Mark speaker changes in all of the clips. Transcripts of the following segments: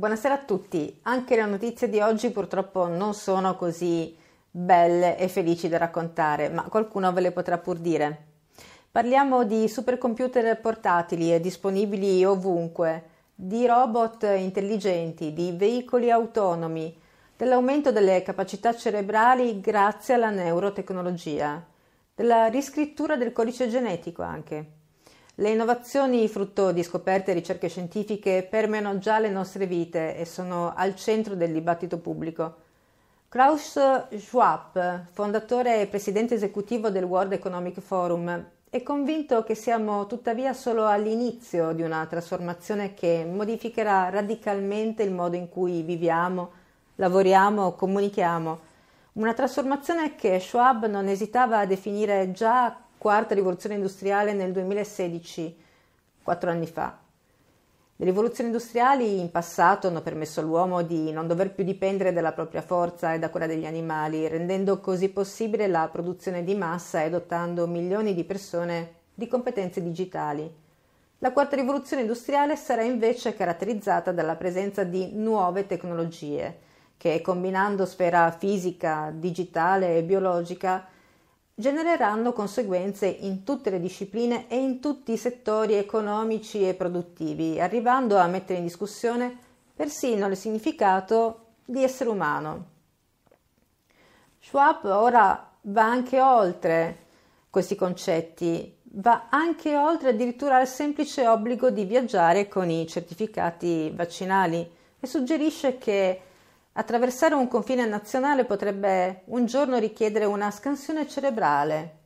Speaker 1: Buonasera a tutti. Anche le notizie di oggi purtroppo non sono così belle e felici da raccontare, ma qualcuno ve le potrà pur dire. Parliamo di supercomputer portatili e disponibili ovunque, di robot intelligenti, di veicoli autonomi, dell'aumento delle capacità cerebrali grazie alla neurotecnologia, della riscrittura del codice genetico anche. Le innovazioni frutto di scoperte e ricerche scientifiche permeano già le nostre vite e sono al centro del dibattito pubblico. Klaus Schwab, fondatore e presidente esecutivo del World Economic Forum, è convinto che siamo tuttavia solo all'inizio di una trasformazione che modificherà radicalmente il modo in cui viviamo, lavoriamo, comunichiamo. Una trasformazione che Schwab non esitava a definire già quarta rivoluzione industriale nel 2016, quattro anni fa. Le rivoluzioni industriali in passato hanno permesso all'uomo di non dover più dipendere dalla propria forza e da quella degli animali, rendendo così possibile la produzione di massa e dotando milioni di persone di competenze digitali. La quarta rivoluzione industriale sarà invece caratterizzata dalla presenza di nuove tecnologie, che combinando sfera fisica, digitale e biologica genereranno conseguenze in tutte le discipline e in tutti i settori economici e produttivi, arrivando a mettere in discussione persino il significato di essere umano. Schwab ora va anche oltre questi concetti, va anche oltre addirittura al semplice obbligo di viaggiare con i certificati vaccinali e suggerisce che Attraversare un confine nazionale potrebbe un giorno richiedere una scansione cerebrale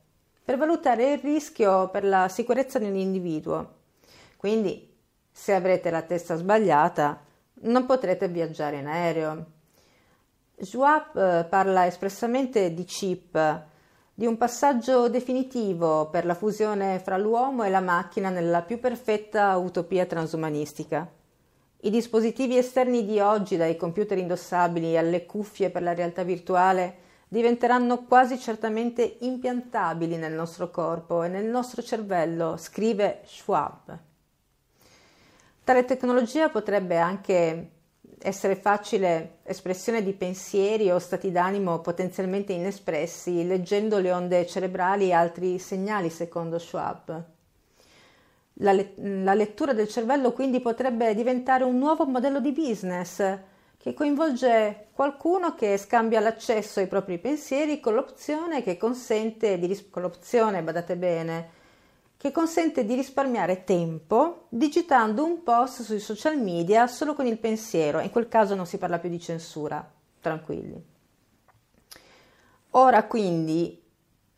Speaker 1: per valutare il rischio per la sicurezza di un individuo. Quindi, se avrete la testa sbagliata, non potrete viaggiare in aereo. Schwab eh, parla espressamente di chip, di un passaggio definitivo per la fusione fra l'uomo e la macchina nella più perfetta utopia transumanistica. I dispositivi esterni di oggi, dai computer indossabili alle cuffie per la realtà virtuale, diventeranno quasi certamente impiantabili nel nostro corpo e nel nostro cervello, scrive Schwab. Tale tecnologia potrebbe anche essere facile espressione di pensieri o stati d'animo potenzialmente inespressi, leggendo le onde cerebrali e altri segnali, secondo Schwab. La, le- la lettura del cervello quindi potrebbe diventare un nuovo modello di business che coinvolge qualcuno che scambia l'accesso ai propri pensieri con l'opzione che consente di ris- bene, che consente di risparmiare tempo digitando un post sui social media solo con il pensiero. In quel caso non si parla più di censura, tranquilli. Ora quindi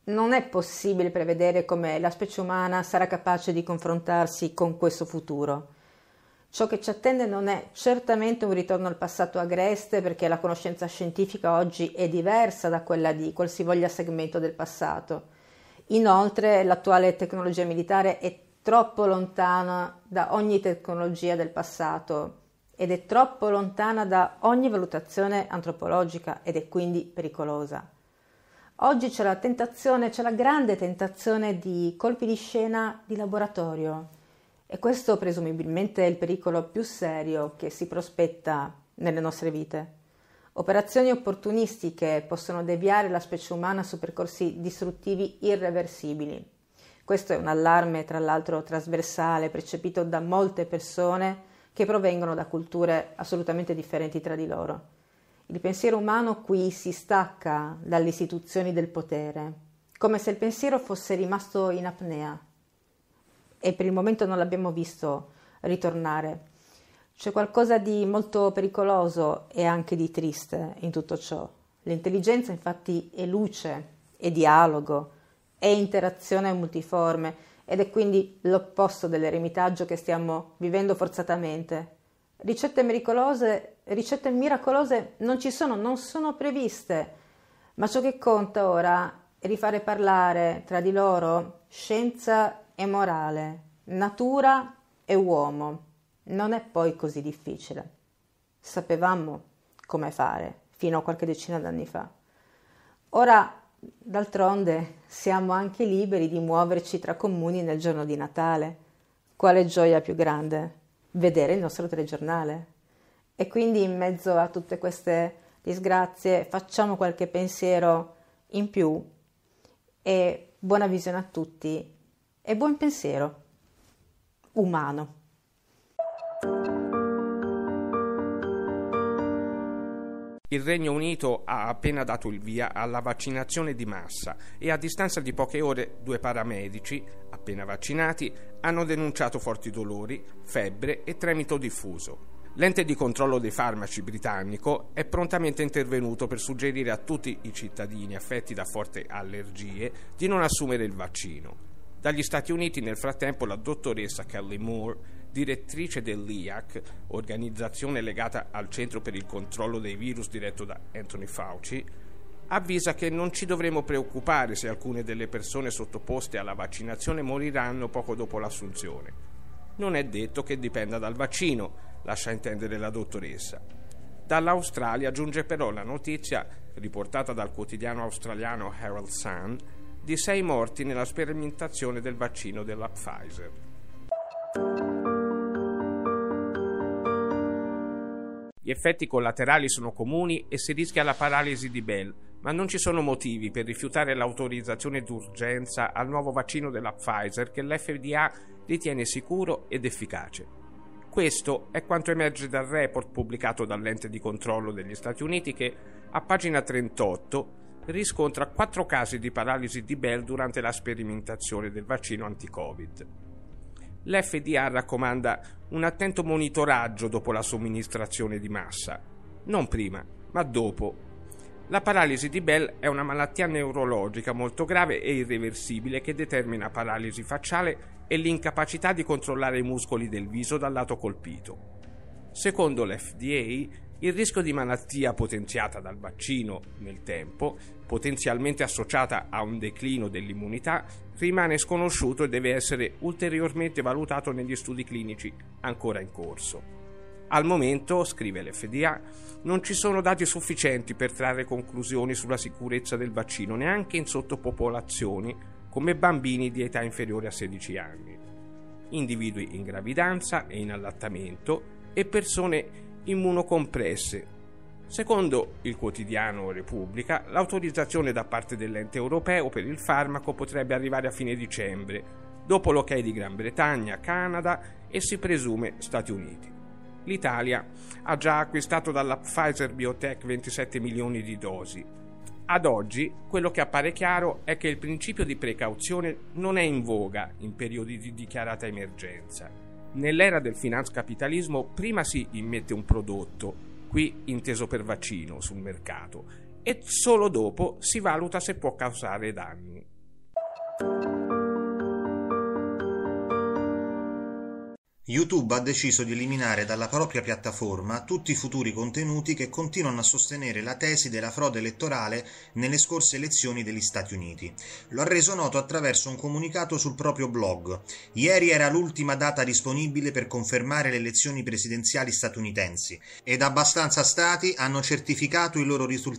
Speaker 1: non è possibile prevedere come la specie umana sarà capace di confrontarsi con questo futuro. Ciò che ci attende non è certamente un ritorno al passato agreste perché la conoscenza scientifica oggi è diversa da quella di qualsivoglia segmento del passato. Inoltre l'attuale tecnologia militare è troppo lontana da ogni tecnologia del passato ed è troppo lontana da ogni valutazione antropologica ed è quindi pericolosa. Oggi c'è la tentazione, c'è la grande tentazione di colpi di scena di laboratorio e questo presumibilmente è il pericolo più serio che si prospetta nelle nostre vite. Operazioni opportunistiche possono deviare la specie umana su percorsi distruttivi irreversibili. Questo è un allarme, tra l'altro, trasversale, percepito da molte persone che provengono da culture assolutamente differenti tra di loro. Il pensiero umano qui si stacca dalle istituzioni del potere, come se il pensiero fosse rimasto in apnea. E per il momento non l'abbiamo visto ritornare. C'è qualcosa di molto pericoloso e anche di triste in tutto ciò. L'intelligenza infatti è luce, è dialogo, è interazione multiforme ed è quindi l'opposto dell'eremitaggio che stiamo vivendo forzatamente Ricette miracolose, ricette miracolose non ci sono, non sono previste, ma ciò che conta ora è rifare parlare tra di loro scienza e morale, natura e uomo. Non è poi così difficile. Sapevamo come fare fino a qualche decina d'anni fa. Ora, d'altronde, siamo anche liberi di muoverci tra comuni nel giorno di Natale. Quale gioia più grande? Vedere il nostro telegiornale. E quindi in mezzo a tutte queste disgrazie facciamo qualche pensiero in più e buona visione a tutti e buon pensiero umano.
Speaker 2: Il Regno Unito ha appena dato il via alla vaccinazione di massa e a distanza di poche ore due paramedici, appena vaccinati, hanno denunciato forti dolori, febbre e tremito diffuso. L'ente di controllo dei farmaci britannico è prontamente intervenuto per suggerire a tutti i cittadini affetti da forti allergie di non assumere il vaccino. Dagli Stati Uniti nel frattempo la dottoressa Kelly Moore direttrice dell'IAC, organizzazione legata al Centro per il controllo dei virus diretto da Anthony Fauci, avvisa che non ci dovremo preoccupare se alcune delle persone sottoposte alla vaccinazione moriranno poco dopo l'assunzione. Non è detto che dipenda dal vaccino, lascia intendere la dottoressa. Dall'Australia giunge però la notizia, riportata dal quotidiano australiano Herald Sun, di sei morti nella sperimentazione del vaccino della Pfizer. Gli effetti collaterali sono comuni e si rischia la paralisi di Bell, ma non ci sono motivi per rifiutare l'autorizzazione d'urgenza al nuovo vaccino della Pfizer che l'FDA ritiene sicuro ed efficace. Questo è quanto emerge dal report pubblicato dall'ente di controllo degli Stati Uniti che, a pagina 38, riscontra quattro casi di paralisi di Bell durante la sperimentazione del vaccino anti-Covid l'FDA raccomanda un attento monitoraggio dopo la somministrazione di massa, non prima, ma dopo. La paralisi di Bell è una malattia neurologica molto grave e irreversibile che determina paralisi facciale e l'incapacità di controllare i muscoli del viso dal lato colpito. Secondo l'FDA, il rischio di malattia potenziata dal vaccino nel tempo, potenzialmente associata a un declino dell'immunità, rimane sconosciuto e deve essere ulteriormente valutato negli studi clinici ancora in corso. Al momento, scrive l'FDA, non ci sono dati sufficienti per trarre conclusioni sulla sicurezza del vaccino neanche in sottopopolazioni come bambini di età inferiore a 16 anni, individui in gravidanza e in allattamento e persone immunocompresse. Secondo il quotidiano Repubblica, l'autorizzazione da parte dell'ente europeo per il farmaco potrebbe arrivare a fine dicembre, dopo l'ok di Gran Bretagna, Canada e si presume Stati Uniti. L'Italia ha già acquistato dalla Pfizer Biotech 27 milioni di dosi. Ad oggi quello che appare chiaro è che il principio di precauzione non è in voga in periodi di dichiarata emergenza Nell'era del finanzcapitalismo prima si immette un prodotto, qui inteso per vaccino, sul mercato, e solo dopo si valuta se può causare danni.
Speaker 3: YouTube ha deciso di eliminare dalla propria piattaforma tutti i futuri contenuti che continuano a sostenere la tesi della frode elettorale nelle scorse elezioni degli Stati Uniti. Lo ha reso noto attraverso un comunicato sul proprio blog. Ieri era l'ultima data disponibile per confermare le elezioni presidenziali statunitensi ed abbastanza stati hanno certificato i loro risultati